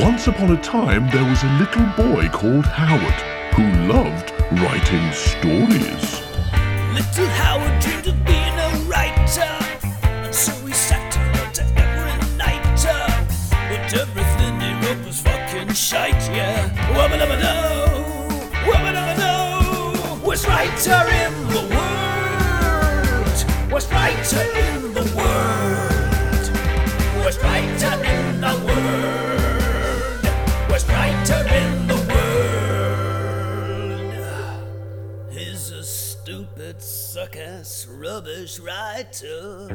Once upon a time, there was a little boy called Howard who loved writing stories. Little Howard dreamed of being a writer, and so he sat to every night. But everything he wrote was fucking shite, yeah. Wubba dubba do, wubba dubba do. Worst writer in the world, worst writer in suck-ass, rubbish writer.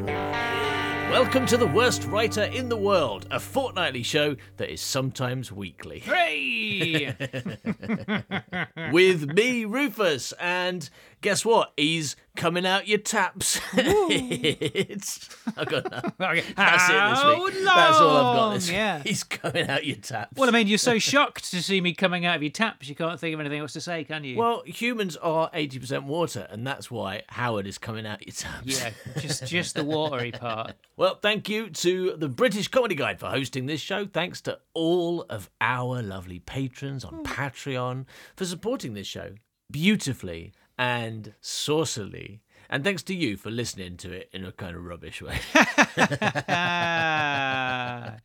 Welcome to the worst writer in the world, a fortnightly show that is sometimes weekly. Hooray! With me, Rufus, and guess what? He's coming out your taps. it's I got nothing. Okay, That's it this how week. That's all I've got this Yeah. He's coming out your taps. Well, I mean, you're so shocked to see me coming out of your taps, you can't think of anything else to say, can you? Well, humans are 80% water, and that's why Howard is coming out your taps. yeah, just just the watery part. Well, thank you to the British Comedy Guide for hosting this show. Thanks to all of our lovely patrons on hmm. Patreon for supporting this show beautifully and saucily. And thanks to you for listening to it in a kind of rubbish way.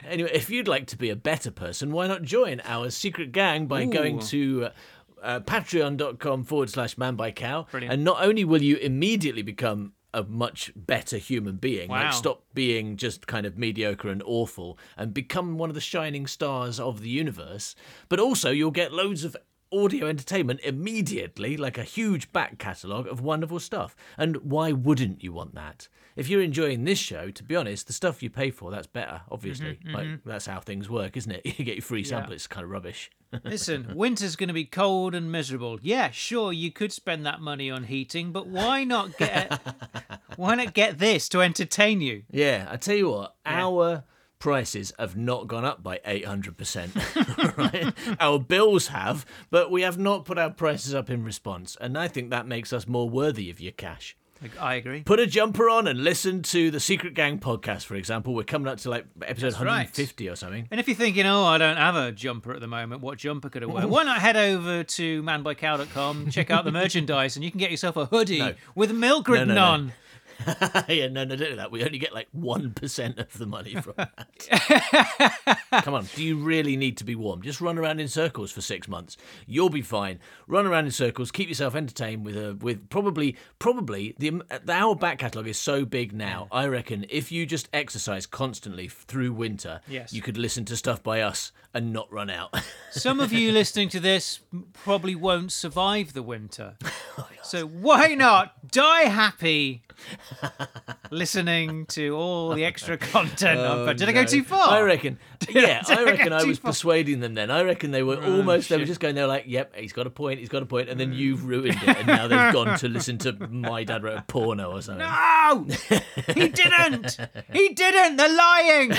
Anyway, if you'd like to be a better person, why not join our secret gang by going Ooh. to uh, patreon.com forward slash man buy cow. Brilliant. And not only will you immediately become a much better human being, Wow. like stop being just kind of mediocre and awful and become one of the shining stars of the universe, but also you'll get loads of audio entertainment immediately, like a huge back catalogue of wonderful stuff. And why wouldn't you want that? If you're enjoying this show, to be honest, the stuff you pay for, that's better, obviously. Mm-hmm, like mm-hmm. that's how things work, isn't it? You get your free sample, it's kind of rubbish. listen, winter's going to be cold and miserable. Yeah, sure, you could spend that money on heating, but why not get why not get this to entertain you? Yeah, I tell you what, our prices have not gone up by 800%. right? Our bills have, but we have not put our prices up in response. And I think that makes us more worthy of your cash. I agree. Put a jumper on and listen to the Secret Gang podcast, for example. We're coming up to like episode That's right. 150 or something. And if you're thinking, oh, I don't have a jumper at the moment, what jumper could I wear? Why not head over to manbuycow.com, check out the merchandise, and you can get yourself a hoodie No. with milk written no, no. on. yeah, no, no, don't do that. We only get like 1% of the money from that. Come on, do you really need to be warm? Just run around in circles for six months. You'll be fine. Run around in circles, keep yourself entertained with a with probably probably the um, am- our back catalogue is so big now. Mm. I reckon if you just exercise constantly through winter, Yes. you could listen to stuff by us and not run out. Some of you listening to this probably won't survive the winter. Oh, so why not die happy listening to all the extra content? on- oh, but did I go Oh, too far? I reckon. Yeah, I reckon I was far? persuading them. Then I reckon they were oh, almost. They were just going. They were like, "Yep, he's got a point. He's got a point," and then mm. you've ruined it, and now they've gone to listen to my dad wrote a porno or something. No! He didn't! He didn't! They're lying!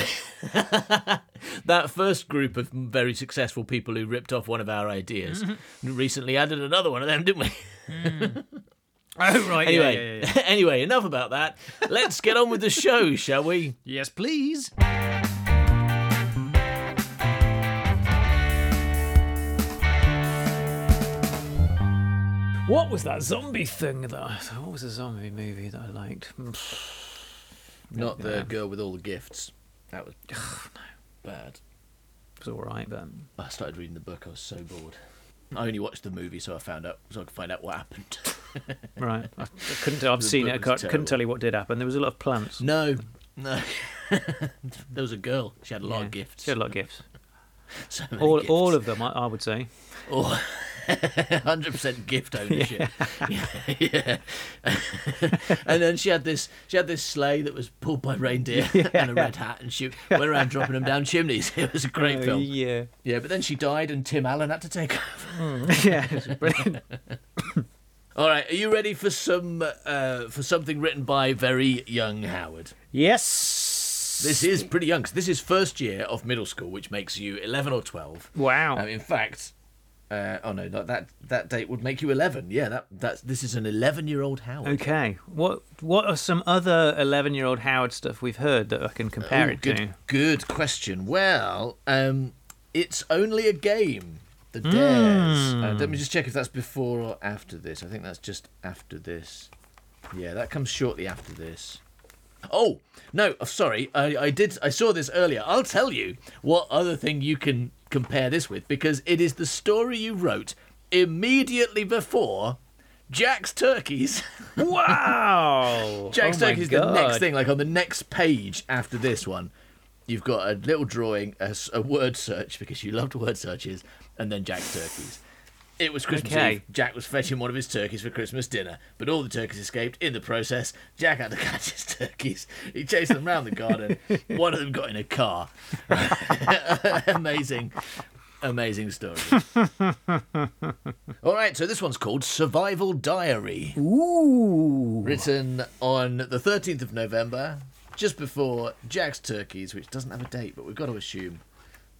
That first group of very successful people who ripped off one of our ideas Mm-hmm. recently added another one of them, didn't we? Oh, right. Anyway, yeah, yeah, yeah. anyway, enough about that. Let's get on with the show, shall we? Yes, please. What was that zombie thing that I What was a zombie movie that I liked? Not the girl with all the gifts. That was bad. It was alright, but I started reading the book. I was so bored. I only watched the movie, so I found out so I could find out what happened. right. I, couldn't. I've The seen it. I can't, terrible. couldn't tell you what did happen. There was a lot of plants. no, no. there was a girl. She had a lot Yeah. of gifts. She had a lot of gifts. So All, gifts. all of them, I, I would say. Oh, 100% gift ownership. Yeah. yeah. and then she had this she had this sleigh that was pulled by reindeer and a red hat and she went around dropping them down chimneys. It was a great Oh, film. Yeah. Yeah, but then she died and Tim Allen had to take over. yeah. It's brilliant. All right, are you ready for some uh, for something written by very young Howard? yes. This is pretty young. this is first year of middle school, which makes you 11 or 12. Wow. Um, in fact, uh, oh no, that, that date would make you 11. Yeah, that that's this is an 11 year old Howard. Okay. What What are some other eleven-year-old Howard stuff we've heard that I can compare Ooh, it good, to? good question. Well, um, It's Only a Game. The Dares. Uh, let me just check if that's before or after this. I think that's just after this. Yeah, that comes shortly after this. Oh no, uh, sorry. I, I did. I saw this earlier. I'll tell you what other thing you can compare this with because it is the story you wrote immediately before Jack's Turkeys. Wow. Jack's oh Turkeys is the next thing. Like on the next page after this one, you've got a little drawing, a word search because you loved word searches, and then Jack's Turkeys. It was Christmas Okay. Eve. Jack was fetching one of his turkeys for Christmas dinner, but all the turkeys escaped. In the process, Jack had to catch his turkeys. He chased them around the garden. One of them got in a car. amazing, amazing story. all right, so this one's called Survival Diary Ooh. written on the 13th of November, just before Jack's Turkeys, which doesn't have a date, but we've got to assume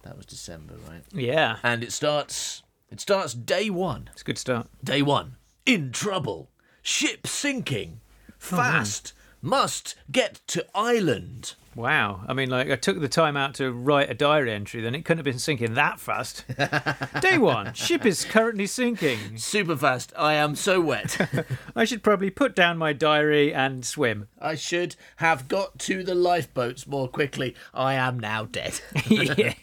that was December, right? Yeah. And it starts. It starts day one. It's a good start. Day one. In trouble. Ship sinking. Oh, fast. Must get to island. Wow. I mean, like, I took the time out to write a diary entry, then it couldn't have been sinking that fast. Day one. Ship is currently sinking. Super fast. I am so wet. I should probably put down my diary and swim. I should have got to the lifeboats more quickly. I am now dead. yeah.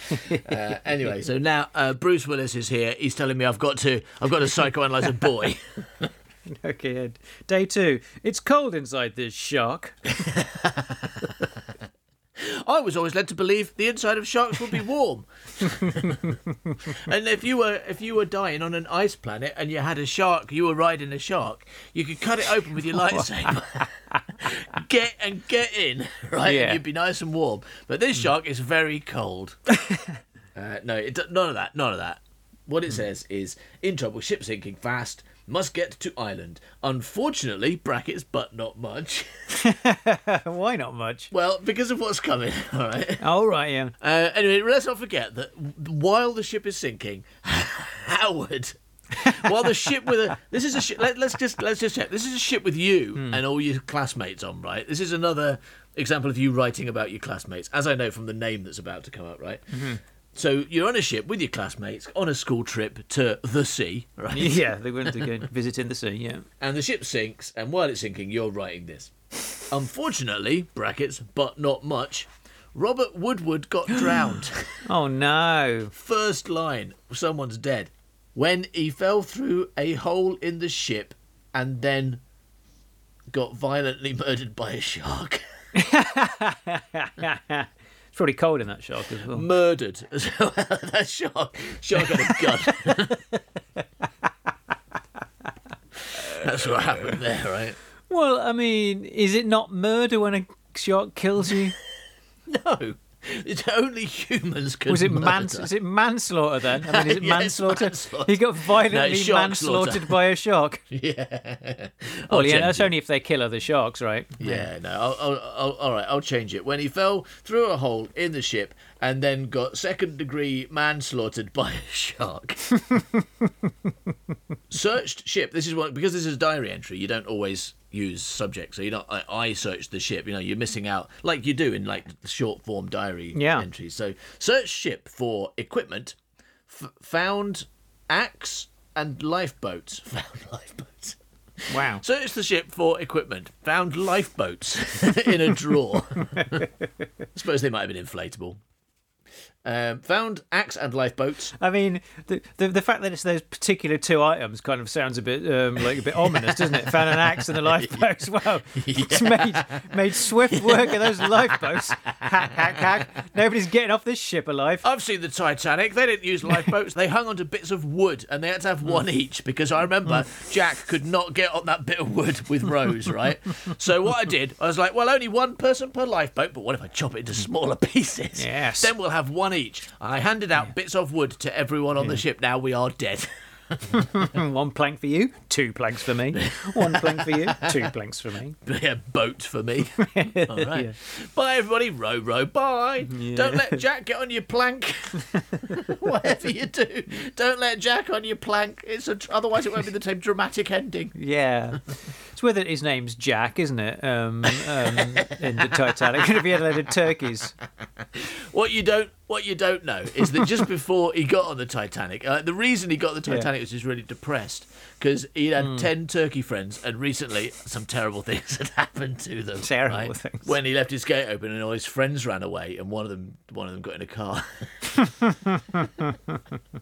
Uh, anyway, so now uh, Bruce Willis is here. He's telling me I've got to I've got to psychoanalyze a boy. Okay, Ed. Day two. It's cold inside this shark. I was always led to believe the inside of sharks would be warm. and if you were if you were dying on an ice planet and you had a shark, you were riding a shark, you could cut it open with your lightsaber. get and get in, right? Yeah. And you'd be nice and warm. But this shark is very cold. uh, no, it, none of that. None of that. What it says is in trouble, ship sinking fast. Must get to island. Unfortunately, brackets, but not much. Why not much? well, because of what's coming. All right. All right, yeah. Uh, anyway, let's not forget that while the ship is sinking, Howard, while the ship with a this is a ship. Let, let's just let's just check. This is a ship with you hmm. and all your classmates on, right? This is another example of you writing about your classmates, as I know from the name that's about to come up, right? Mm-hmm. So you're on a ship with your classmates on a school trip to the sea, right? Yeah, they went to go visiting the sea, yeah. and the ship sinks, and while it's sinking, you're writing this. Unfortunately, brackets, but not much. Robert Woodward got drowned. Oh no. First line, someone's dead. When he fell through a hole in the ship and then got violently murdered by a shark. It's probably cold in that shark as well. murdered. So that shark, shark had a gun. That's what happened there, right? Well, I mean, is it not murder when a shark kills you? No, it's only humans can Was it murder. mans? Is it manslaughter then? I mean, is it Yeah, it's manslaughter? manslaughter. He got violently slaughter. manslaughtered by a shark. Yeah. Well, I'll yeah, that's it. only if they kill other sharks, right? Yeah, no. I'll, I'll, I'll, all right, I'll change it. When he fell through a hole in the ship and then got second degree manslaughtered by a shark. searched ship. This is what because this is a diary entry. You don't always use subject, so you're not. I, I searched the ship. You know, you're missing out like you do in like the short form diary Yeah. entries. So search ship for equipment. F- found axe and lifeboats. Found lifeboats. Wow. Search the ship for equipment. Found lifeboats in a drawer. I suppose they might have been inflatable. Um, found axe and lifeboats. I mean, the, the the fact that it's those particular two items kind of sounds a bit um, like a bit ominous, doesn't it? Found an axe and a lifeboat. Wow, it's made made swift work of those lifeboats. Hack, hack, hack. Nobody's getting off this ship alive. I've seen the Titanic. They didn't use lifeboats. They hung onto bits of wood, and they had to have one each because I remember Jack could not get on that bit of wood with Rose. Right. So what I did, I was like, well, only one person per lifeboat. But what if I chop it into smaller pieces? Yes. Then we'll have one each. I handed out bits of wood to everyone on the ship. Now we are dead. One plank for you, two planks for me. One plank for you, two planks for me. yeah, boat for me. All right. Bye, everybody. Row, row, bye. Don't let Jack get on your plank. Whatever you do, don't let Jack on your plank. It's a, otherwise it won't be the same dramatic ending. Yeah. It's whether his name's Jack, isn't it? Um, um, in the Titanic. if he had a load of turkeys. What you don't what you don't know is that just before he got on the Titanic, uh, the reason he got the Titanic was he was just really depressed because he had Hmm. ten turkey friends, and recently some terrible things had happened to them. Terrible right? things. When he left his gate open, and all his friends ran away, and one of them, one of them got in a car.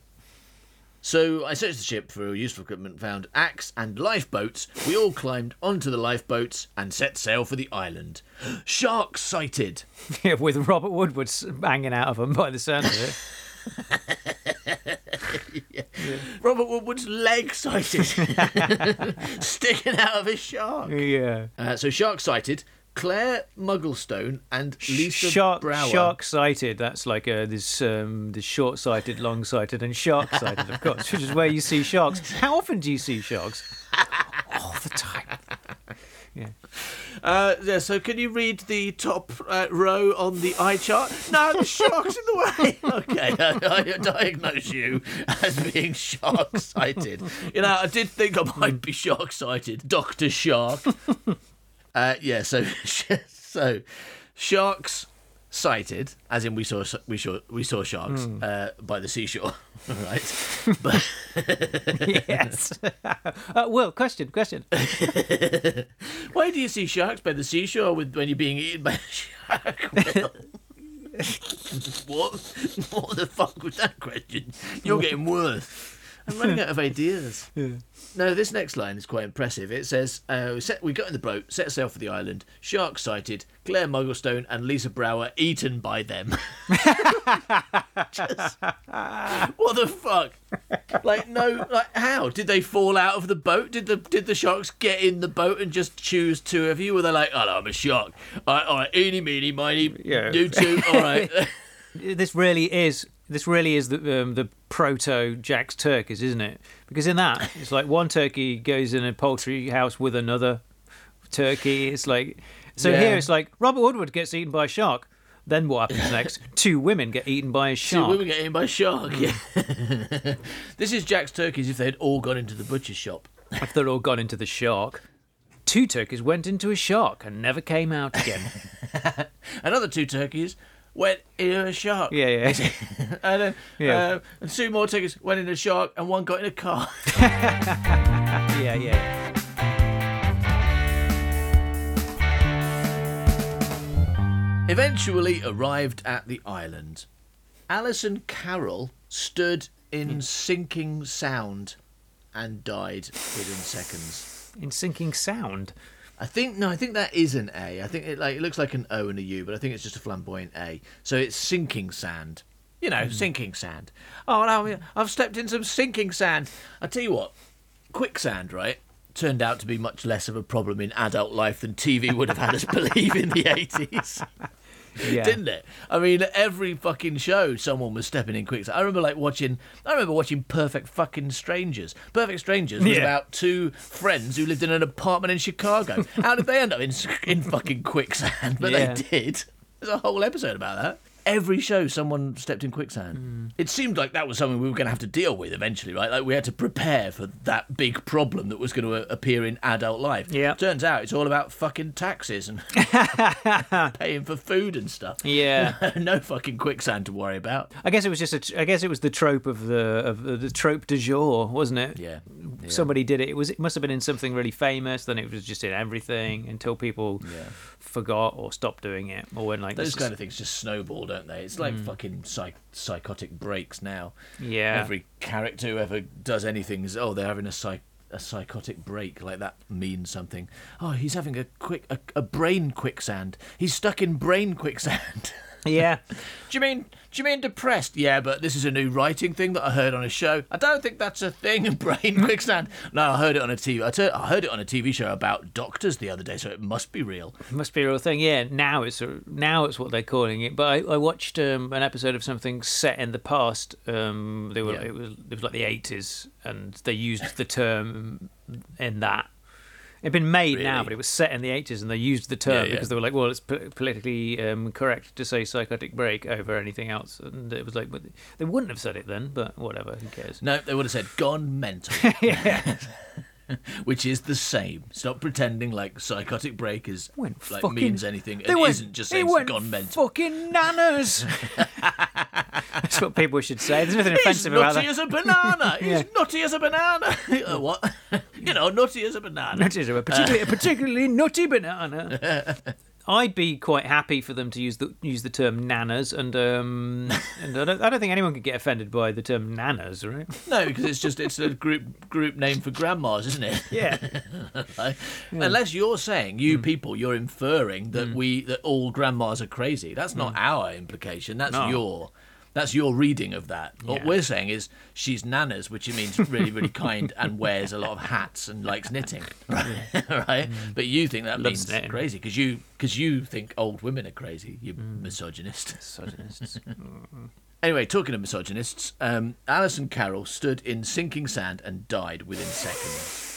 So I searched the ship for useful equipment, found axe and lifeboats. We all climbed onto the lifeboats and set sail for the island. Sharks sighted. Yeah, with Robert Woodward hanging out of them by the sound of it. Robert Woodward's leg sighted, sticking out of a shark. Yeah. Uh, so shark sighted. Claire Mugglestone and Lisa Shark, Brower. shark sighted. That's like uh, this um, this short sighted, long sighted, and shark sighted, of course, which is where you see sharks. How often do you see sharks? All the time. Uh, yeah, so can you read the top uh, row on the eye chart? No, the shark's in the way. Okay, I, I diagnose you as being shark sighted. You know, I did think I might be shark sighted, Doctor Shark. Uh, yeah, so so sharks sighted, as in we saw we saw we saw sharks uh, by the seashore, right? But Yes. uh, well, question, question. why do you see sharks by the seashore with when you're being eaten by a shark? Will? what? What the fuck was that question? You're getting worse. I'm running out of ideas. No, this next line is quite impressive. It says, uh, we, set, we got in the boat, set sail for the island, shark sighted, Claire Mugglestone and Lisa Brower eaten by them. Just- what the fuck? Like, no, like, how? Did they fall out of the boat? Did the did the sharks get in the boat and just choose two of you? Were they like, oh, no, I'm a shark. All right, all right, eeny, meeny, miny, Yeah. you two, all right. This really is. This really is the um, the proto Jack's turkeys, isn't it? Because in that, it's like one turkey goes in a poultry house with another turkey. It's like so Yeah. here it's like Robert Woodward gets eaten by a shark. Then what happens next? Two women get eaten by a shark. Two women get eaten by a shark, yeah. this is Jack's turkeys if they'd all gone into the butcher's shop. If they're all gone into the shark. Two turkeys went into a shark and never came out again. Another two turkeys went in a shark. yeah, yeah. And then Yeah. uh, and two more turkeys went in a shark and one got in a car. yeah, yeah. Eventually arrived at the island. Alison Carroll stood in sinking sound and died within seconds. In sinking sound. I think no, I think that is an A. I think it like it looks like an O and a U, but I think it's just a flamboyant A. So it's sinking sand. You know, mm. sinking sand. Oh no, I've stepped in some sinking sand. I tell you what, quicksand, right? Turned out to be much less of a problem in adult life than TV would have had us believe in the eighties. Yeah. didn't it? I mean, every fucking show, someone was stepping in quicksand. I remember like watching. I remember watching Perfect Fucking Strangers. Perfect Strangers was Yeah. about two friends who lived in an apartment in Chicago. How did they end up in in fucking quicksand? But Yeah. they did. There's a whole episode about that. Every show, someone stepped in quicksand. Hmm. It seemed like that was something we were going to have to deal with eventually, right? Like we had to prepare for that big problem that was going to appear in adult life. Yeah. Turns out it's all about fucking taxes and paying for food and stuff. Yeah. no fucking quicksand to worry about. I guess it was just a. I guess it was the trope of the of the, trope du jour, wasn't it? Yeah. yeah. Somebody did it. It was. It must have been in something really famous. Then it was just in everything until people Yeah. forgot or stopped doing it, or when like Those kind of things just snowball, don't they? It's like hmm. fucking psych- psychotic breaks now. Yeah. Every character who ever does anything is, oh, they're having a psych- a psychotic break. Like that means something. Oh, he's having a quick a, a brain quicksand. He's stuck in brain quicksand. yeah. do you mean do you mean depressed? Yeah, but this is a new writing thing that I heard on a show. I don't think that's a thing. Brain quicksand. No, I heard it on a TV. I, heard it on a TV show about doctors the other day, so it must be real. It must be a real thing. Yeah. Now it's a, now it's what they're calling it. But I, I watched um, an episode of something set in the past. Um, they were Yeah. it was it was like the eighties, and they used the term in that. It'd been made now, but it was set in the 80s, and they used the term Yeah, yeah. because they were like, "Well, it's po- politically um, correct to say psychotic break over anything else," and it was like, but they wouldn't have said it then, but whatever, who cares? No, they would have said gone mental. which is the same. Stop pretending like psychotic break is Went like fucking- means anything. It isn't just saying it's gone mental. Fucking nanas. That's what people should say. There's nothing He's offensive about nutty that. as a banana. He's Yeah. nutty as a banana. Uh, what? you know, nutty as a banana. Nutty is a particularly, a particularly nutty banana. I'd be quite happy for them to use the use the term nanas, and um, and I don't, I don't think anyone could get offended by the term nanas, right? No, because it's just it's a group group name for grandmas, isn't it? Yeah, Like, Unless you're saying you hmm. people, you're inferring that hmm. we that all grandmas are crazy. That's not hmm. our implication. That's. No. your that's your reading of that. What Yeah. we're saying is she's nanas, which means really really kind and wears a lot of hats and likes knitting, right? right? But you think that. Loves means knitting. crazy because you because you think old women are crazy. You Hmm. misogynist. misogynists. Anyway, talking of misogynists, um, Alison Carroll stood in sinking sand and died within seconds.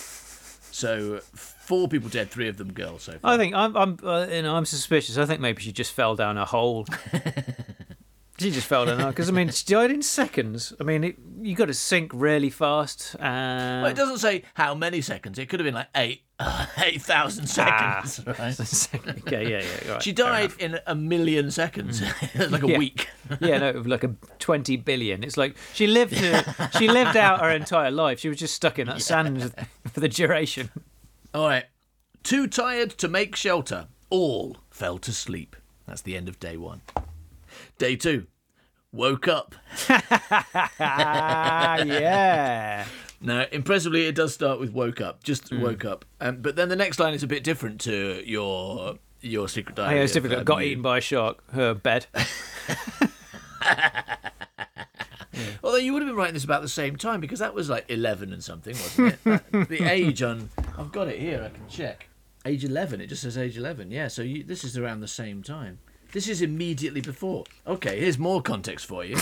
So four people dead, three of them girls. So far. I think I'm, I'm, uh, you know, I'm suspicious. I think maybe she just fell down a hole. She just fell down because I mean, she died in seconds. I mean, it, you got to sink really fast. Uh, Well, it doesn't say how many seconds. It could have been like eight, uh, eight thousand Ah. seconds. Right? okay, yeah, yeah. Right, She died in a million seconds, like a Yeah. week. yeah, no, like a twenty billion. It's like she lived. Her, she lived out her entire life. She was just stuck in that sand for the duration. All right. Too tired to make shelter. All fell to sleep. That's the end of day one. Day two. Woke up. Ah, yeah. Now, impressively, it does start with woke up. Just Hmm. woke up. Um, but then the next line is a bit different to your your secret diary. Oh, yeah, it's difficult. um, Got eaten by a shark. Her bed. Although you would have been writing this about the same time because that was like 11 and something, wasn't it? That- the age on. I've got it here, I can check. Age 11, it just says age 11. Yeah, so you, this is around the same time. This is immediately before. Okay, here's more context for you.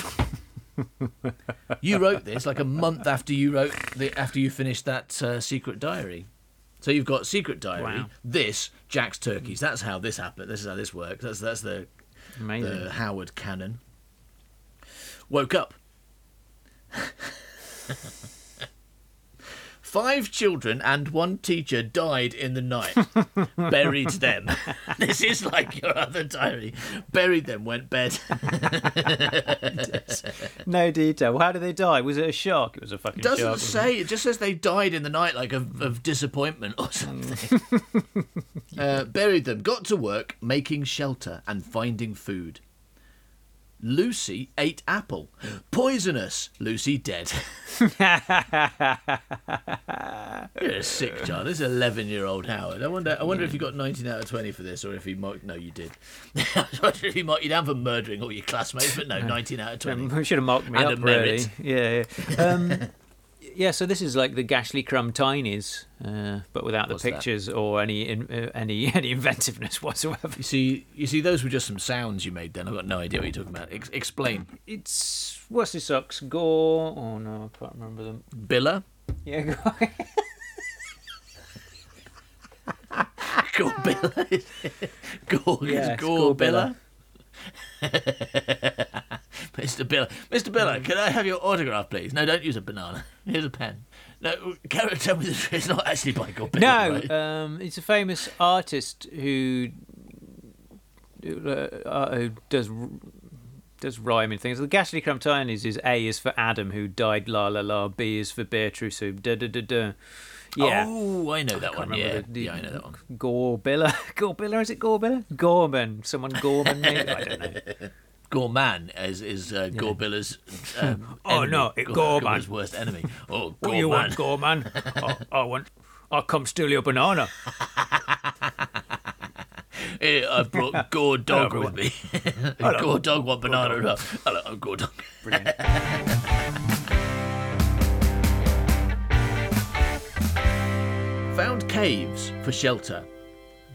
you wrote this like a month after you wrote the after you finished that uh, secret diary. So you've got secret diary. Wow. This Jack's turkeys. That's how this happened. This is how this works. That's that's the Amazing. the Howard canon. Woke up. Five children and one teacher died in the night. Buried them. this is like your other diary. Buried them, went bed. No detail. How did they die? Was it a shark? It was a fucking Doesn't shark. wasn't say. It just says they died in the night, like of, of disappointment or something. uh, buried them. Got to work making shelter and finding food. Lucy ate apple. Poisonous. Lucy dead. You're a sick child. This is eleven-year-old Howard. I wonder. I wonder if you got nineteen out of twenty for this, or if he marked. No, you did. I was wondering if he marked you down for murdering all your classmates, but no, nineteen out of twenty. Um, should have marked me And up, a really. Yeah, yeah. Um, yeah, so this is like the Gashlycrumb Tinies, uh, but without the What's that? pictures or any in, uh, any any inventiveness whatsoever. You see, you see, those were just some sounds you made. Then I've got no idea what you're talking about. Ex- explain. It's what's this socks? Gore? Oh no, I can't remember them. Billa. Yeah, Gore. Gore Billa. Gore, Yeah, yeah, it's Gore, Gore Billa. Mr. Billa. Mr. Biller, can I have your autograph, please? No, don't use a banana. Here's a pen. No, Garrett, tell me. It's not actually by Gore Billa. No, right? um, it's a famous artist who uh, uh, who does does rhyming things. The Gashlycrumb Tinies is A is for Adam who died la la la. B is for Beatrice who da da da da. Yeah. Oh, I know that Can't one. Yeah. the- yeah, I know that one. Gorbilla. Gorbilla, is it Gorbilla? Gorman. Someone Gorman, maybe? I don't know. Gorman is is uh, Gore Billa's. Um, Oh, enemy. no, it- Gorman. Gore's worst enemy. Oh, What do you want, Gorman. Gorman? I, I want. I'll come steal your banana. Here, I brought Gore Dog with me. Gore Dog want banana. Hello, I'm Gore Dog. Brilliant. Found caves for shelter.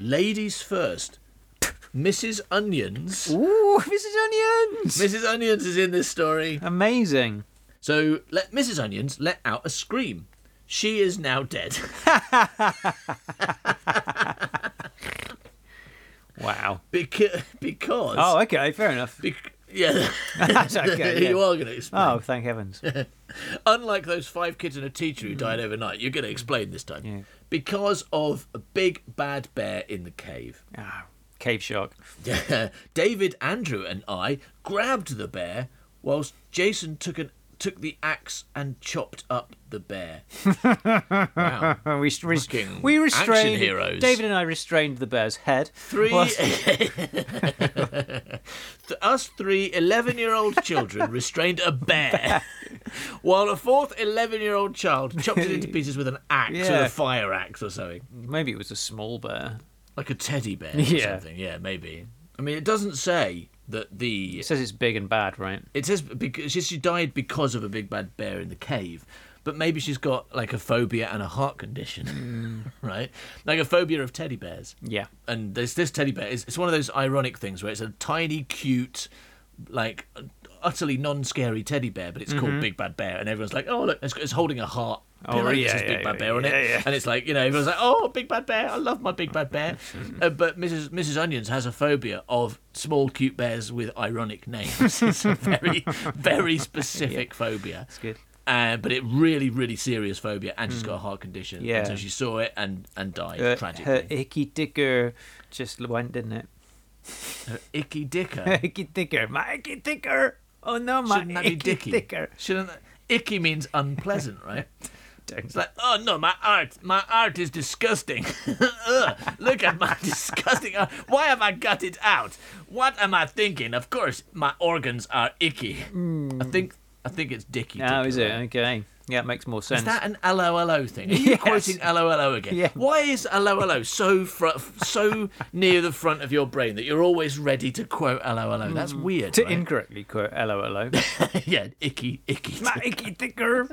Ladies first. Mrs. Onions. Ooh, Mrs. Onions! Mrs. Onions is in this story. Amazing. So let Mrs. Onions let out a scream. She is now dead. Wow. because because Oh, okay, fair enoff. bec- Yeah, That's okay, you yeah. are going to explain. Oh, thank heavens. Unlike those five kids and a teacher who died overnight, you're going to explain this time. Yeah. Because of a big bad bear in the cave. Ah, cave shark. David, Andrew, and I grabbed the bear, whilst Jason took an took the axe and chopped up the bear. wow. We, we, Fucking we action restrained. heroes. David and I restrained the bear's head. Three, us three 11 year old children restrained a bear, while a fourth 11 year old child chopped it into pieces with an axe, with a fire axe or something. Maybe it was a small bear. Like a teddy bear or Yeah. something. Yeah, maybe. I mean, it doesn't say that the. It says it's big and bad, right? It says because she died because of a big bad bear in the cave. But maybe she's got like a phobia and a heart condition, mm. right? Like a phobia of teddy bears. Yeah. and there's this teddy bear. It's, it's one of those ironic things where it's a tiny, cute, like utterly non-scary teddy bear, but it's called mm-hmm. Big Bad Bear, and everyone's like, "Oh, look, it's, it's holding a heart." Oh, that yeah, yeah, Big Bad Bear on yeah, it, and it's like you know everyone's like, "Oh, Big Bad Bear! I love my Big Bad Bear," uh, but Mrs. Mrs. Onions has a phobia of small, cute bears with ironic names. it's a very, very specific phobia. It's good. Uh, but it really, really serious phobia, and she's got a heart condition. and Yeah. so she saw it and and died Uh, tragically. her icky dicker just went, didn't it? Her Icky dicker. icky dicker. My icky dicker. Oh no, my Shouldn't icky dicker. Shouldn't that... icky means unpleasant, right? It's like, oh no, my art, my art is disgusting. Ugh, look at my disgusting art. Why have I got it out? What am I thinking? Of course, my organs are icky. I think, I think it's dicky. Oh, Hmm. is it? Okay. Yeah, it makes more sense. Is that an LOLO thing? Are you Yes. quoting LOLO again? Yeah. Why is LOLO so fr- so near the front of your brain that you're always ready to quote LOLO? That's weird. to right? incorrectly quote LOLO. yeah, icky, icky. my icky dicker.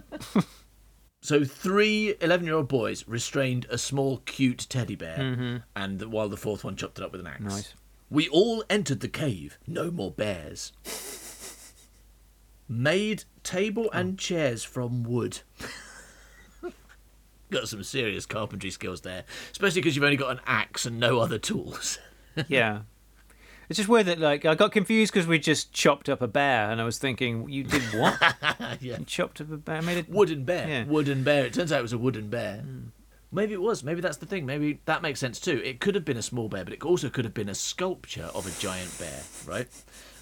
So three 11-year-old boys restrained a small, cute teddy bear, mm-hmm. and while the fourth one chopped it up with an axe. Nice. We all entered the cave. No more bears. Made table and oh. chairs from wood. got some serious carpentry skills there, especially because you've only got an axe and no other tools. yeah. It's just weird that like I got confused because we just chopped up a bear, and I was thinking, you did what? yeah. you chopped up a bear, made a Wooden bear. Yeah. Wooden bear. It turns out it was a wooden bear. Maybe it was. Maybe that's the thing. Maybe that makes sense too. It could have been a small bear, but it also could have been a sculpture of a giant bear, right?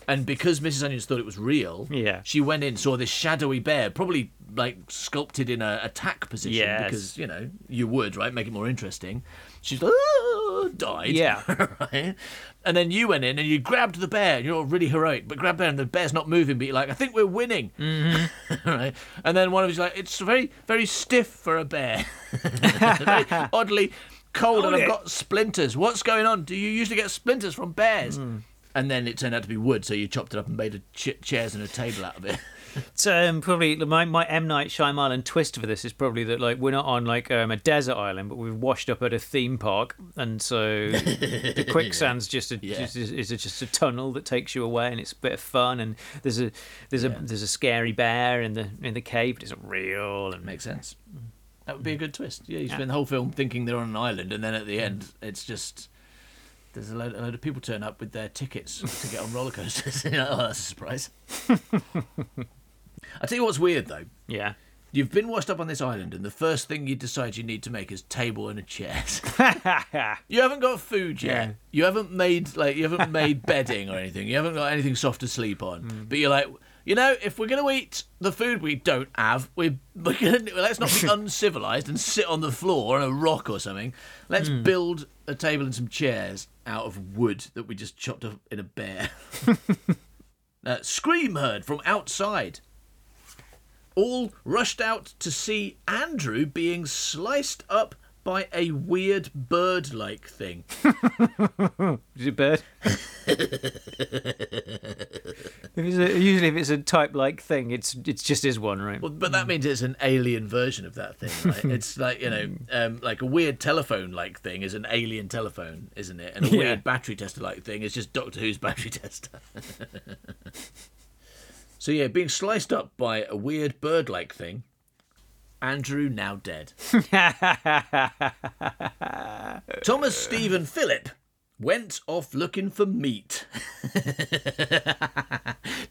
And because Mrs. Onions thought it was real, Yeah. she went in, saw this shadowy bear, probably like sculpted in a attack position Yes. because you know you would, right? Make it more interesting. She's like, "Ah," died. Yeah. right. And then you went in and you grabbed the bear. You're all really heroic, but grab bear and the bear's not moving. But you're like, I think we're winning. Mm-hmm. right. And then one of you's like, it's very, very stiff for a bear. very oddly cold, and Hold I've got splinters. What's going on? Do you usually get splinters from bears? And then it turned out to be wood, so you chopped it up and made a ch- chairs and a table out of it. It's um, probably my, my M Night Shyamalan twist for this is probably that like we're not on like um, a desert island, but we've washed up at a theme park, and so the quicksand's just a Yeah. just, is, is just a tunnel that takes you away, and it's a bit of fun, and there's a there's a there's a scary bear in the in the cave, but it's real and Makes sense. That would be a good twist. Yeah, you spend the whole film thinking they're on an island, and then at the end, it's just there's a load, a load of people turn up with their tickets to get on roller coasters. Oh, that's a surprise. I tell you what's weird though. yeah. You've been washed up on this island, and the first thing you decide you need to make is table and a chair. you haven't got food yet. Yeah. You haven't made like you haven't made bedding or anything. You haven't got anything soft to sleep on. Hmm. But you're like, you know, if we're gonna eat the food we don't have, we're, we're gonna let's not be uncivilized and sit on the floor on a rock or something. Let's Hmm. build a table and some chairs out of wood that we just chopped up in a bear. uh, scream heard from outside all rushed out to see Andrew being sliced up by a weird bird like thing. Is it a bird? if it's a, usually, if it's a type-like thing, it's it's just is one, right? Well, but that means it's an alien version of that thing, right? it's like, you know, um, like a weird telephone like thing is an alien telephone, isn't it? And a Yeah. weird battery tester like thing is just Doctor Who's battery tester. so, yeah, being sliced up by a weird bird like thing. Andrew now dead. Thomas Stephen Philip went off looking for meat.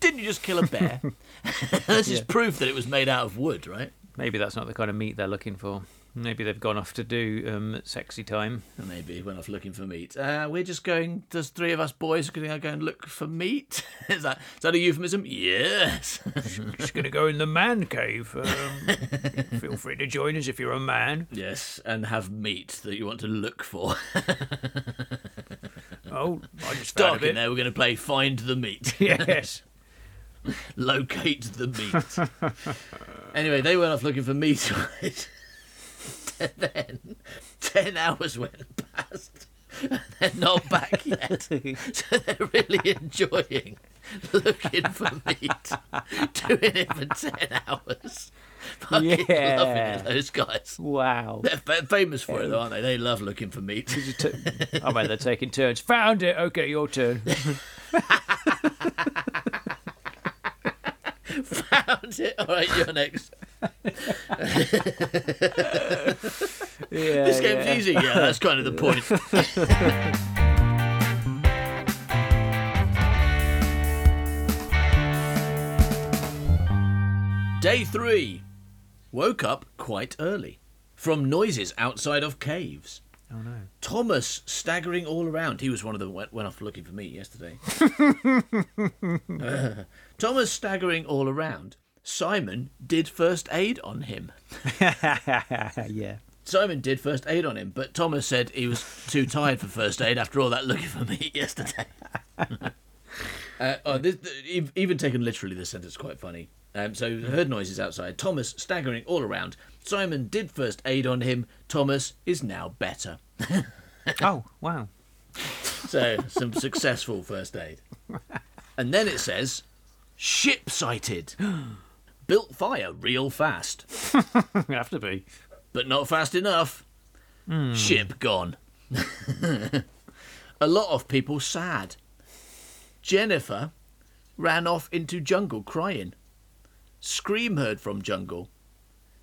Didn't you just kill a bear? this is proof that it was made out of wood, right? Maybe that's not the kind of meat they're looking for. Maybe they've gone off to do um, sexy time. Maybe went off looking for meat. Uh, we're just going. There's three of us boys going to go and look for meat. is that is that a euphemism? Yes. Just gonna go in the man cave. Um, feel free to join us if you're a man. yes, and have meat that you want to look for. Oh, I just Dark in there. We're going to play find the meat. Yes. locate the meat. anyway, they went off looking for meat, right? then ten hours went past, and they're not back yet. so they're really enjoying looking for meat, doing it for ten hours. Fucking loving it, those guys. Wow. They're fa- famous for it, though, um, aren't they? They love looking for meat. T- I bet they're taking turns. Found it. Okay, your turn. Found it. All right, you're next. Yeah, This game's yeah. easy. Yeah, that's kind of the point. Day three. Woke up quite early from noises outside of caves. Oh no. Thomas staggering all around. He was one of them went, went off looking for me yesterday. Uh, Thomas staggering all around. Simon did first aid on him. yeah. Simon did first aid on him, but Thomas said he was too tired for first aid after all that looking for meat yesterday. uh, oh, this, even taken literally, this sentence is quite funny. Um, so heard noises outside. Thomas staggering all around. Simon did first aid on him. Thomas is now better. Oh wow. So some successful first aid. And then it says, ship sighted. Built fire real fast, have to be. but not fast enough. Hmm. Ship gone. A lot of people sad. Jennifer ran off into jungle crying. Scream heard from jungle.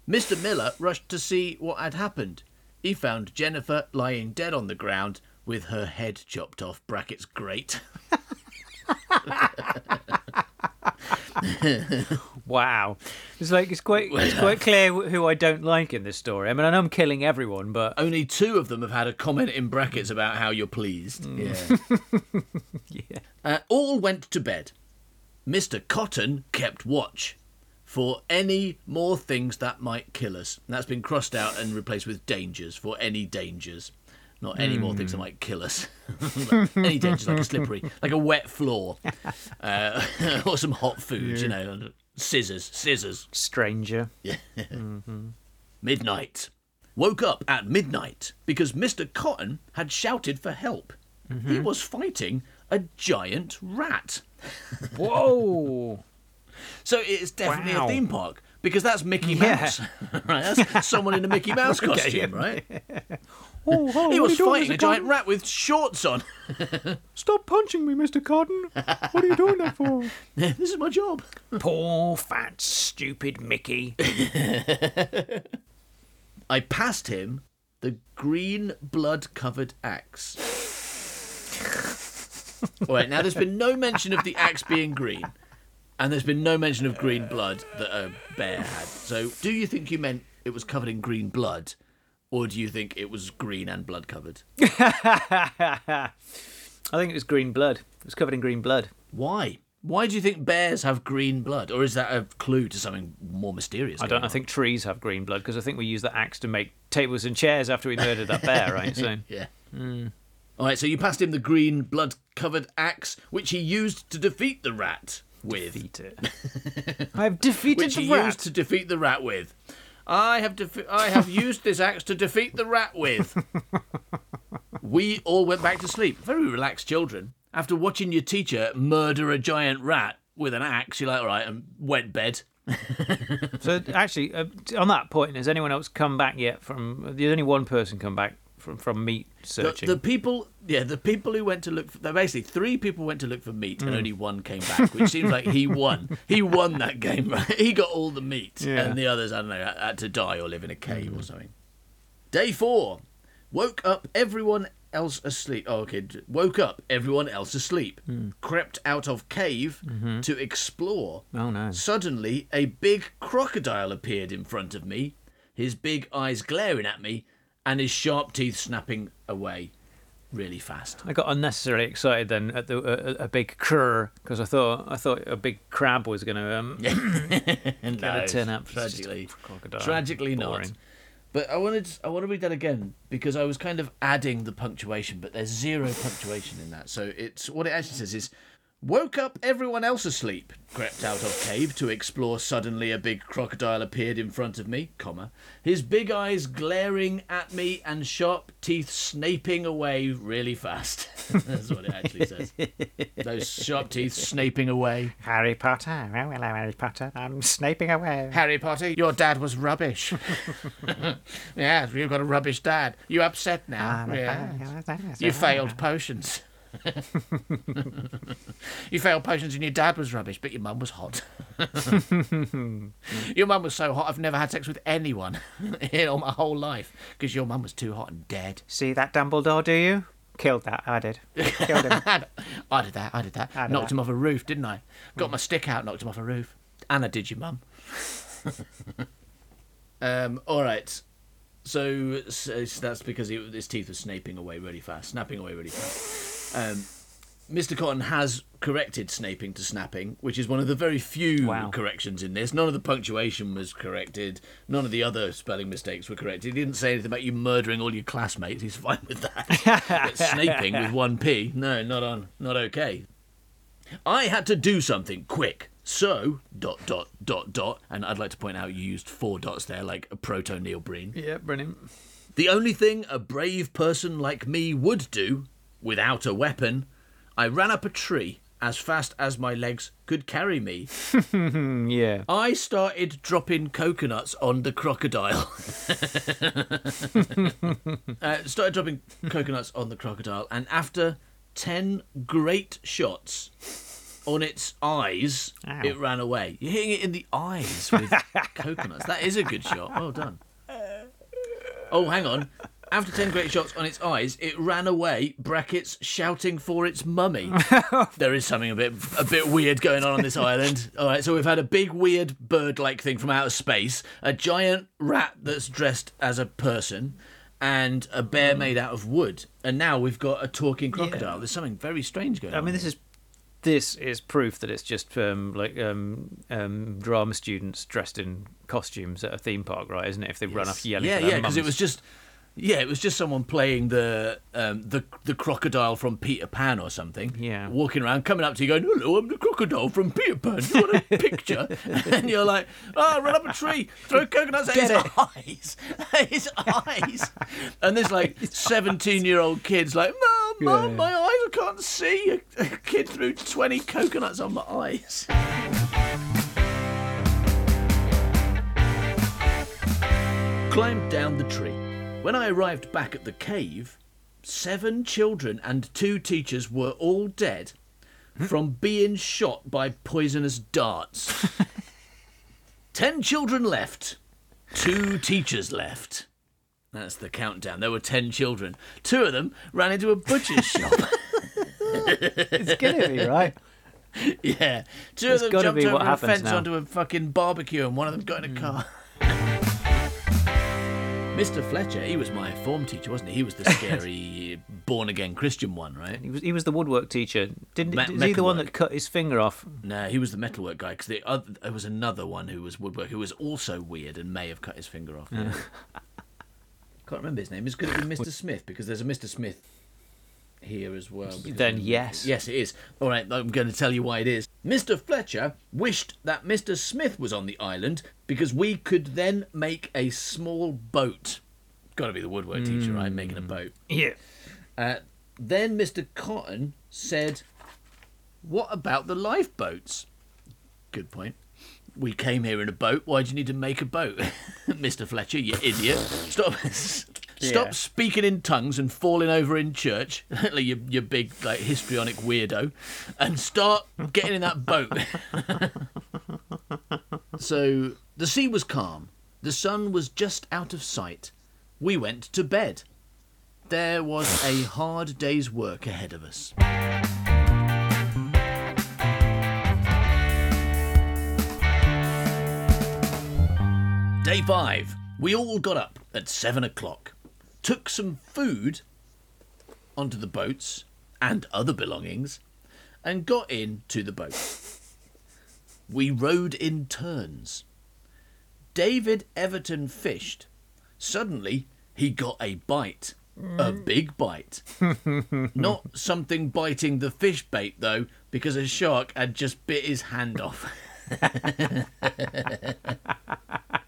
Mr. Miller rushed to see what had happened. He found Jennifer lying dead on the ground with her head chopped off. Brackets great. Wow. It's like it's quite it's quite clear who I don't like in this story. I mean, I know I'm killing everyone, but Only two of them have had a comment in brackets about how you're pleased. Yeah. yeah. Uh, all went to bed. Mr. Cotton kept watch for any more things that might kill us. And that's been crossed out and replaced with dangers for any dangers. Not any more things that hmm. might kill us. Any dangers, like a slippery, like a wet floor, uh, or some hot food, you know, scissors, scissors. Stranger. Mm-hmm. Midnight. Woke up at midnight because Mr. Cotton had shouted for help. He mm-hmm. was fighting a giant rat. Whoa. So it's definitely Wow. a theme park because that's Mickey Yeah. Mouse. right, that's someone in a Mickey Mouse costume, right? Oh, oh, He was are you doing, fighting a giant rat with shorts on. Stop punching me, Mr. Cotton. What are you doing that for? this is my job. Poor, fat, stupid Mickey. I passed him the green blood covered axe. All right, now there's been no mention of the axe being green, and there's been no mention of green blood that a bear had. So, do you think you meant it was covered in green blood, or do you think it was green and blood covered? I think it was green blood. It was covered in green blood. Why? Why do you think bears have green blood? Or is that a clue to something more mysterious? I don't. I think trees have green blood because I think we used the axe to make tables and chairs after we murdered that bear, right? So Yeah. Hmm. All right, so you passed him the green blood covered axe, which he used to defeat the rat with. defeat it. I've defeated Which the he rat. used to defeat the rat with. I have defe- I have used this axe to defeat the rat with. we all went back to sleep. Very relaxed children. After watching your teacher murder a giant rat with an axe, you're like, all right, and wet bed. So actually, uh, on that point, has anyone else come back yet from? There's only one person come back from from meat The, searching. the people, yeah, the people who went to look for, basically three people went to look for meat, and mm. only one came back, which seems like he won. He won that game, right? He got all the meat, Yeah. and the others, I don't know, had to die or live in a cave or mm. something. Day four, woke up everyone else asleep. Oh, okay. Woke up, everyone else asleep. Hmm. Crept out of cave mm-hmm. to explore. Oh, no. Suddenly, a big crocodile appeared in front of me, his big eyes glaring at me, and his sharp teeth snapping away really fast. I got unnecessarily excited then at the a, a big crur because I thought I thought a big crab was going to um, And gonna turn up. Tragically, crocodile. tragically not. But I wanted I want to read that again because I was kind of adding the punctuation, but there's zero punctuation in that. So it's what it actually says is woke up everyone else asleep, crept out of cave to explore suddenly a big crocodile appeared in front of me, comma, his big eyes glaring at me and sharp teeth snaping away really fast. That's what it actually says. Those sharp teeth snaping away. Harry Potter, oh, hello Harry Potter, I'm snaping away. Harry Potter, your dad was rubbish. yeah, you've got a rubbish dad. You upset now? yeah. You failed potions. you failed potions and your dad was rubbish, but your mum was hot. your mum was so hot I've never had sex with anyone in all my whole life because your mum was too hot and dead. See that Dumbledore, do you? Killed that, I did. Killed him. I did that, I did that. I did knocked that. him off a roof, didn't I? Got my stick out, knocked him off a roof. Anna did your mum. um, all right. So, so that's because he, his teeth were snapping away really fast, snapping away really fast. Um, Mr. Cotton has corrected snaping to snapping, which is one of the very few Wow. corrections in this. None of the punctuation was corrected. None of the other spelling mistakes were corrected. He didn't say anything about you murdering all your classmates. He's fine with that. but snaping with one p, no, not on, not okay. I had to do something quick. So, dot, dot, dot, dot. And I'd like to point out you used four dots there, like a proto Neil Breen. yeah, brilliant. The only thing a brave person like me would do, without a weapon, I ran up a tree as fast as my legs could carry me. Yeah. I started dropping coconuts on the crocodile. uh, started dropping coconuts on the crocodile, and after 10 great shots on its eyes, Ow. it ran away. You're hitting it in the eyes with coconuts. That is a good shot. Well done. Oh, hang on. After 10 great shots on its eyes, it ran away, brackets, shouting for its mummy. there is something a bit a bit weird going on on this island. All right, so we've had a big weird bird-like thing from outer space, a giant rat that's dressed as a person, and a bear made out of wood. And now we've got a talking crocodile. There's something very strange going I on. I mean, this is this is proof that it's just um, like um, um, drama students dressed in costumes at a theme park, right? Isn't it? If they run off yelling, Yeah, yeah, because it was just yeah, it was just someone playing the um, the the crocodile from Peter Pan or something. Yeah. walking around, coming up to you, going, "Hello, I'm the crocodile from Peter Pan. Do You want a picture?" and you're like, "Oh, run up a tree, throw coconuts at his it. eyes, his eyes." And this like seventeen year old kid's like, "Mum, mum, Yeah. my eyes, I can't see." A, a kid threw twenty coconuts on my eyes. climbed down the tree. When I arrived back at the cave, seven children and two teachers were all dead from being shot by poisonous darts. ten children left, two teachers left. That's the countdown. There were ten children. Two of them ran into a butcher's shop. it's gonna be right. yeah. Two That's of them gotta jumped be over what a happens fence now. Hmm. onto a fucking barbecue and one of them got in a car. Mr. Fletcher, he was my form teacher, wasn't he? He was the scary born again Christian one, right? He was he was the woodwork teacher. Didn't Me- is he the one that cut his finger off? No, he was the metalwork guy because the other, there was another one who was woodwork who was also weird and may have cut his finger off. yeah. Can't remember his name. It's going to be Mr. Smith because there's a Mr. Smith here as well. Then yes. Yes, it is. All right, I'm going to tell you why it is. Mr. Fletcher wished that Mr. Smith was on the island because we could then make a small boat. Got to be the woodwork teacher, right? Making a boat. Yeah. Uh, then Mr. Cotton said, What about the lifeboats? Good point. We came here in a boat. Why do you need to make a boat? Mr. Fletcher, you idiot. Stop stop Yeah. speaking in tongues and falling over in church, like you, you big like histrionic weirdo, and start getting in that boat. so the sea was calm. The sun was just out of sight. We went to bed. there was a hard day's work ahead of us. Day five. We all got up at seven o'clock, took some food onto the boats and other belongings, and got into the boat. We rowed in turns. David Everton fished. Suddenly, he got a bite. A mm. big bite. Not something biting the fish bait, though, because a shark had just bit his hand off.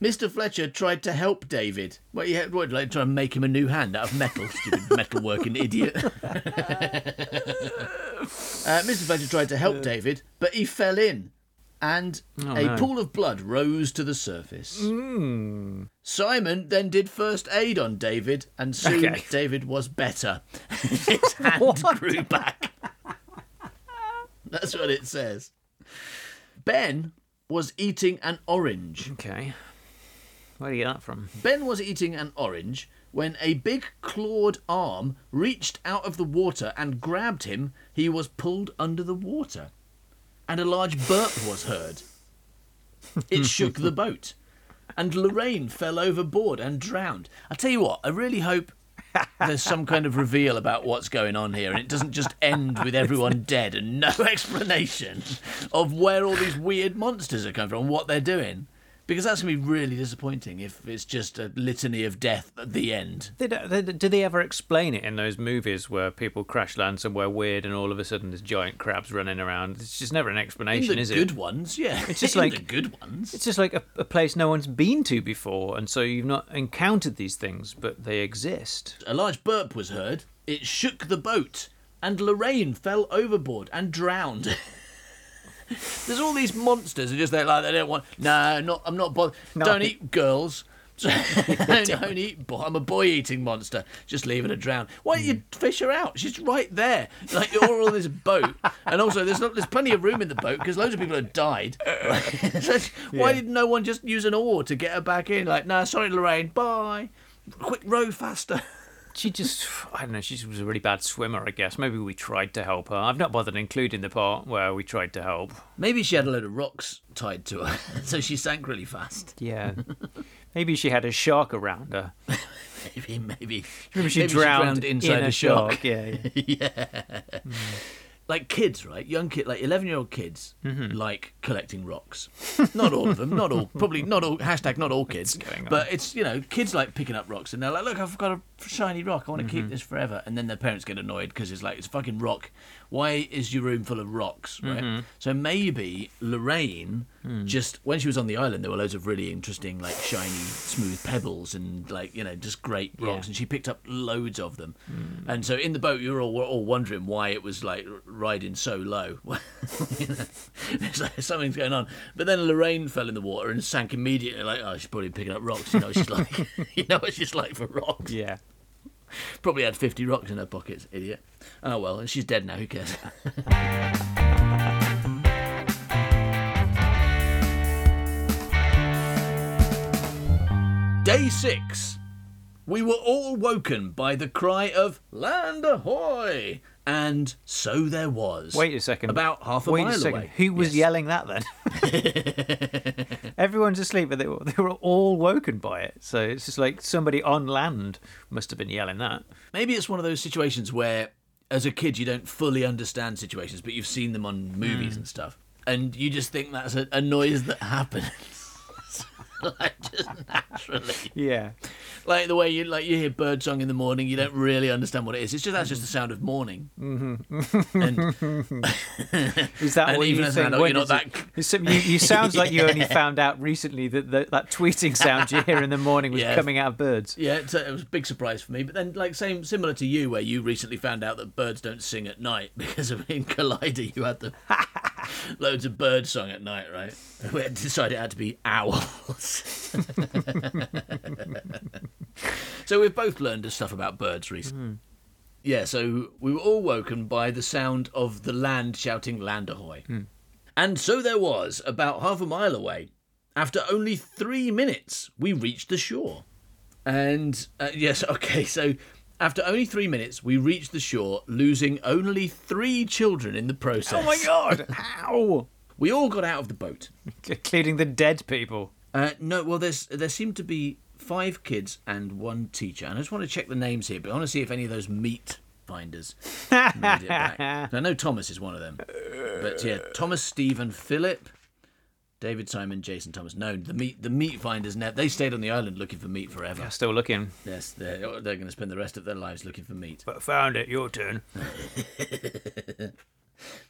Mr. Fletcher tried to help David. Well, yeah, what, like try and make him a new hand out of metal, stupid metal working idiot. uh, Mr. Fletcher tried to help David, but he fell in, and a no. pool of blood rose to the surface. Simon then did first aid on David, and soon Okay. David was better. His hand grew back. That's what it says. Ben was eating an orange. Okay. Where do you get that from? Ben was eating an orange when a big clawed arm reached out of the water and grabbed him. He was pulled under the water, and a large burp was heard. It shook the boat, and Lorraine fell overboard and drowned. I tell you what, I really hope there's some kind of reveal about what's going on here, and it doesn't just end with everyone dead and no explanation of where all these weird monsters are coming from, and what they're doing. Because that's going to be really disappointing if it's just a litany of death at the end. They don't- they- do they ever explain it in those movies where people crash land somewhere weird and all of a sudden there's giant crabs running around? It's just never an explanation, the is good ones, yeah. It's just like- the good ones. It's just like a, a place no one's been to before, and so you've not encountered these things, but they exist. A large burp was heard. It shook the boat, and Lorraine fell overboard and drowned. There's all these monsters who just they like they don't want. No, not I'm not bothered. No. Don't eat girls. don't eat. Boy. I'm a boy-eating monster. Just leave her to drown. Why don't you hmm. fish her out? She's right there. Like you're all in this boat, and also there's not, there's plenty of room in the boat because loads of people have died. So Why Yeah. did no one just use an oar to get her back in? Like, no, sorry, Lorraine. Bye. Quick, row faster. She just, I don't know, she was a really bad swimmer, I guess. Maybe we tried to help her. I've not bothered including the part where we tried to help. Maybe she had a load of rocks tied to her, so she sank really fast. Yeah. Maybe she had a shark around her. Maybe, maybe. Maybe she, Maybe drowned, inside in a a shark. shark. Yeah, yeah. Hmm. Like kids, right? Young kid, like eleven-year-old kids, Mm-hmm. like collecting rocks. Not all of them, not all, probably not all. Hashtag not all kids, going on? but it's you know kids like picking up rocks and they're like, look, I've got a shiny rock. I want to Mm-hmm. keep this forever. And then their parents get annoyed because it's like it's a fucking rock. Why is your room full of rocks, right? Mm-hmm. So maybe Lorraine Hmm. just when she was on the island, there were loads of really interesting, like shiny, smooth pebbles and like you know just great rocks, Yeah. And she picked up loads of them. And so in the boat, you were all, were all wondering why it was like riding so low. You know, like something's going on. But then Lorraine fell in the water and sank immediately. Like, oh, she's probably picking up rocks. You know she's like. you know what she's like for rocks. Yeah. Probably had fifty rocks in her pockets, idiot. Oh well, and she's dead now. Who cares? Day six. We were all woken by the cry of "Land ahoy!" And so there was. Wait a second. About half a Wait mile a second. away. Who was Yes. yelling that then? Everyone's asleep, but they were, they were all woken by it. So it's just like somebody on land must have been yelling that. Maybe it's one of those situations where, as a kid, you don't fully understand situations, but you've seen them on movies Hmm. and stuff, and you just think that's a, a noise that happens. like just naturally, Yeah. like the way you like you hear bird song in the morning, you don't really understand what it is. It's just that's just the sound of morning. Mm-hmm. and Is that what even you think? adult, you're not it- that- you, you sounds like you only found out recently that that, that tweeting sound you hear in the morning was Yeah. coming out of birds. yeah, it's a, it was a big surprise for me. But then, like same similar to you, where you recently found out that birds don't sing at night because of in Collider you had the loads of bird song at night, right? We had decided it had to be owls. so we've both learned stuff about birds recently. Yeah, so we were all woken by the sound of the land shouting "Land ahoy!" And so there was, about half a mile away. After only three minutes, we reached the shore. And uh, yes, okay, so After only three minutes, we reached the shore, losing only three children in the process. Oh my god! How? We all got out of the boat. Including the dead people. Uh, no, well, there's there seem to be five kids and one teacher, and I just want to check the names here. But I want to see if any of those meat finders made it back. I know Thomas is one of them, but yeah, Thomas, Stephen, Philip, David, Simon, Jason, Thomas. No, the meat the meat finders. Ne- they stayed on the island looking for meat forever. Still looking. Yes, they're oh, they're going to spend the rest of their lives looking for meat. But found it. Your turn.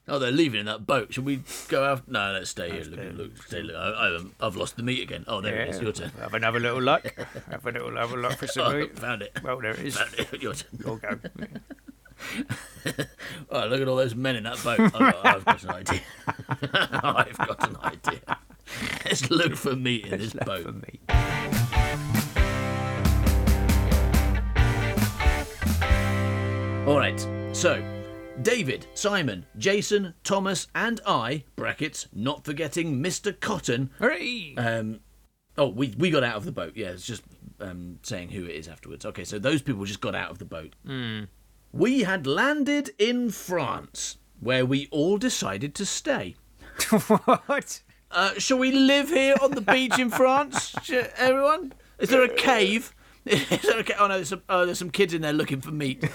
Oh, they're leaving in that boat. Should we go out? No, let's stay here. Look, look, stay. Look. I, I, I've lost the meat again. Oh, there it is. Your turn. Have another little luck. Have a little, have a look for some Oh, meat. found it. Well, there it is. Found it. Your turn. You'll go. Oh, look at all those men in that boat. I've got, I've got an idea. I've got an idea. Let's look for meat in this For boat. All right. So, David, Simon, Jason, Thomas, and I (brackets not forgetting Mr. Cotton). Hooray! Um, oh, we we got out of the boat. Yeah, it's just um, saying who it is afterwards. Okay, so those people just got out of the boat. We had landed in France, where we all decided to stay. what? Uh, shall we live here on the beach in France, everyone? Is there a cave? Is there a ca- oh no, there's some, oh, there's some kids in there looking for meat.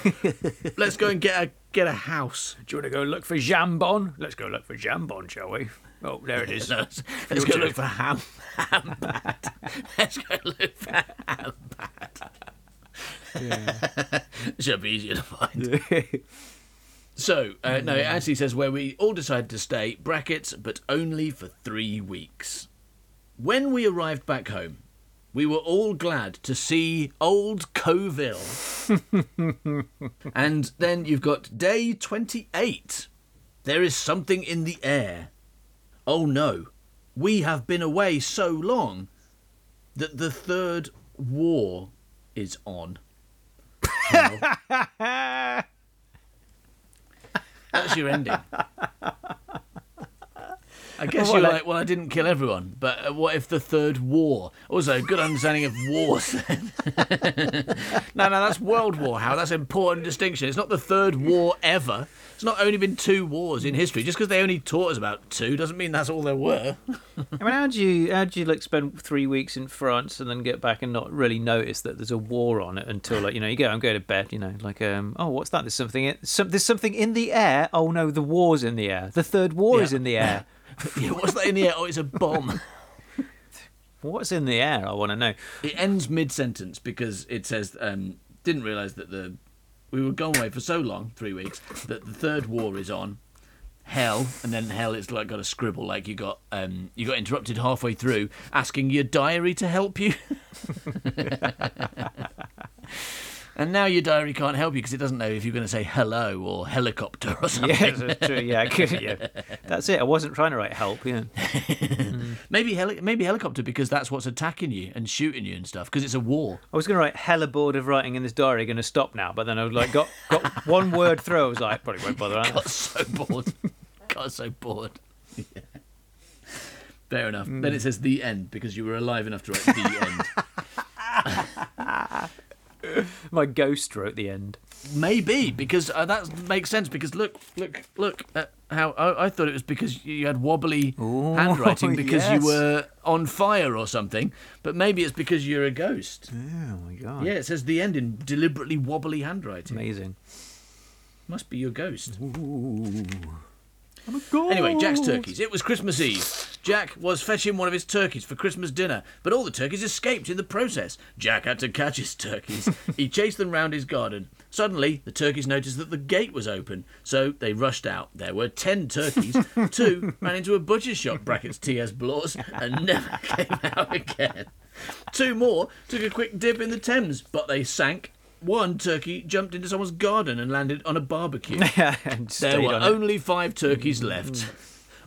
Let's go and get a get a house. Do you want to go look for jambon? Let's go look for jambon, shall we? Oh, there it is. Let's, let's go look for ham ham bat. Let's go look for ham bat. Should be easier to find. So, uh, no, it actually says where we all decided to stay, brackets, but only for three weeks. When we arrived back home, we were all glad to see old Coville. and then you've got day 28. There is something in the air. Oh no, we have been away so long that the third war is on. That's your ending. I guess Well, you're like- well, I didn't kill everyone, but uh, what if the third war? Also, good understanding of wars. No, no, that's World War. How? That's an important distinction. It's not the third war ever. It's not only been two wars in history. Just because they only taught us about two doesn't mean that's all there were. I mean, how do you how do you like spend three weeks in France and then get back and not really notice that there's a war on it until like you know you go and go to bed, you know, like um oh what's that? There's something in, some, there's something in the air. Oh no, the war's in the air. The third war is in the air. yeah, what's that in the air? Oh, it's a bomb. What's in the air? I want to know. It ends mid sentence because it says um, didn't realise that the we were gone away for so long, three weeks, that the third war is on. Hell, and then hell, it's like got a scribble, like you got um, you got interrupted halfway through, asking your diary to help you. and now your diary can't help you because it doesn't know if you're going to say hello or helicopter or something. Yeah, that's true. Yeah, yeah, that's it. I wasn't trying to write help. Yeah, Maybe heli- maybe helicopter because that's what's attacking you and shooting you and stuff because it's a war. I was going to write hella bored of writing in this diary. Going to stop now, but then I was like got got one word through. I was like probably won't bother. I got so bored. got so bored. Yeah. Fair enough. Then it hmm. says the end because you were alive enough to write the end. My ghost wrote the end. Maybe because uh, that makes sense. Because look, look, look at how I, I thought it was because you had wobbly handwriting because yes. you were on fire or something. But maybe it's because you're a ghost. Oh my god! Yeah, it says the end in deliberately wobbly handwriting. amazing. Must be your ghost. Anyway, Jack's turkeys. It was Christmas Eve. Jack was fetching one of his turkeys for Christmas dinner, but all the turkeys escaped in the process. Jack had to catch his turkeys. he chased them round his garden. Suddenly, the turkeys noticed that the gate was open, so they rushed out. There were ten turkeys. Two ran into a butcher's shop, brackets T.S. Bloors, and never came out again. Two more took a quick dip in the Thames, but they sank. One turkey jumped into someone's garden and landed on a barbecue. There were only five turkeys left.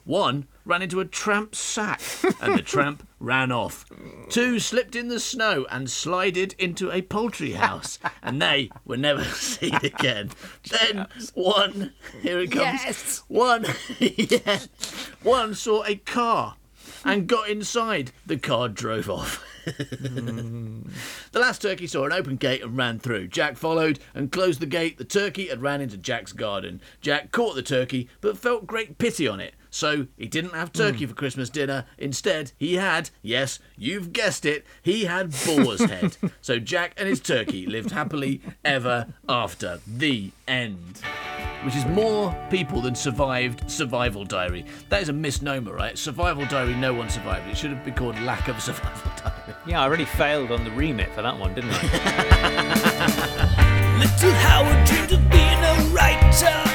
One ran into a tramp's sack, and the tramp ran off. Two slipped in the snow and slided into a poultry house, and they were never seen again. Then one, here it comes. Yes. One, yeah, one saw a car and got inside. The car drove off. Mm. The last turkey saw an open gate and ran through. Jack followed and closed the gate. The turkey had ran into Jack's garden. Jack caught the turkey but felt great pity on it. So he didn't have turkey hmm. for Christmas dinner. Instead, he had, yes, you've guessed it, he had boar's head. so Jack and his turkey lived happily ever after. The end. Which is more people than survived Survival Diary. That is a misnomer, right? Survival Diary, no one survived. It should have been called Lack of Survival Diary. Yeah, I really failed on the remit for that one, didn't I? Little Howard dreamed of being a writer,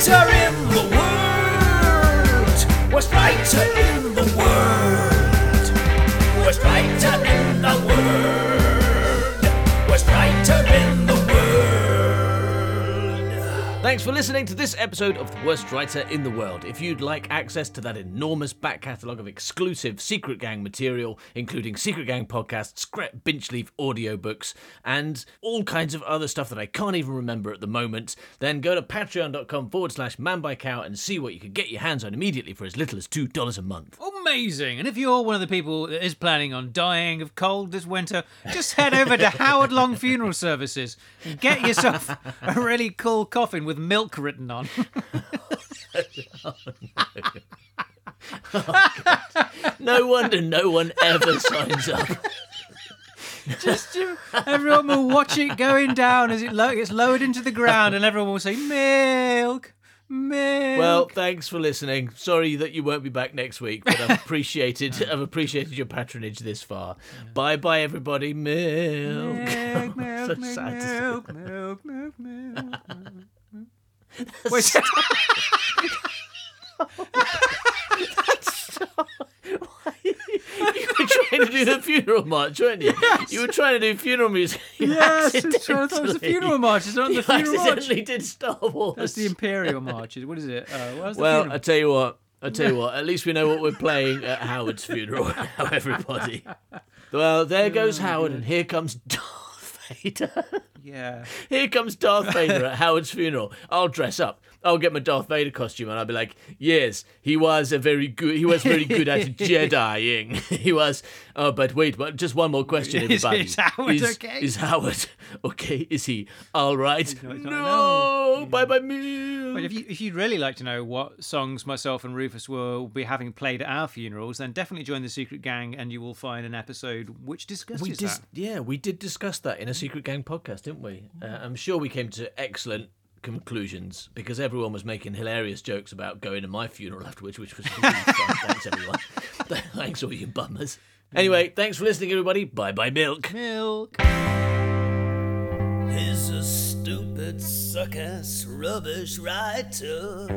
Writer in the world, worst writer Thanks for listening to this episode of The Worst Writer in the World. If you'd like access to that enormous back catalogue of exclusive Secret Gang material, including Secret Gang podcasts, Gret Binchleaf audiobooks, and all kinds of other stuff that I can't even remember at the moment, then go to patreon.com forward slash man and see what you could get your hands on immediately for as little as $2 a month. Amazing! And if you're one of the people that is planning on dying of cold this winter, just head over to Howard Long Funeral Services and get yourself a really cool coffin with milk written on. Oh, no wonder no one ever signs up. Just to- everyone will watch it going down as it lo- gets lowered into the ground, and everyone will say milk, milk. Well, thanks for listening. Sorry that you won't be back next week, but I've appreciated I've appreciated your patronage this far. Bye bye everybody. Milk. milk, milk, So milk, sad milk, milk, milk, milk. Wait, you were trying to do the funeral march, weren't you? Yes. You were trying to do funeral music. You yes, it's true. I thought it was the funeral march. It's not the You funeral march. did Star Wars. That's the Imperial March. What is it? Uh, the well? I tell you what. I tell you what. At least we know what we're playing at Howard's funeral now, everybody. Well, there goes Howard, and here comes Darth Vader. Yeah. Here comes Darth Vader at Howard's funeral. I'll dress up. I'll get my Darth Vader costume and I'll be like, yes, he was a very good. He was very good at Jediing. he was. Oh, but wait, but just one more question, Is- everybody. is Howard is, okay? Is Howard okay? Is he all right? not- he's not- no, no. Mm-hmm. bye bye milk. But if you if you'd really like to know what songs myself and Rufus will be having played at our funerals, then definitely join the Secret Gang, and you will find an episode which discusses we dis- that. yeah, we did discuss that in a Secret Gang podcast, didn't we? Uh, I'm sure we came to excellent conclusions because everyone was making hilarious jokes about going to my funeral afterwards, which was really fun. Thanks, everyone. thanks, all you bummers. Anyway, thanks for listening, everybody. Bye bye, milk. Milk. He's a stupid, suck-ass, rubbish writer.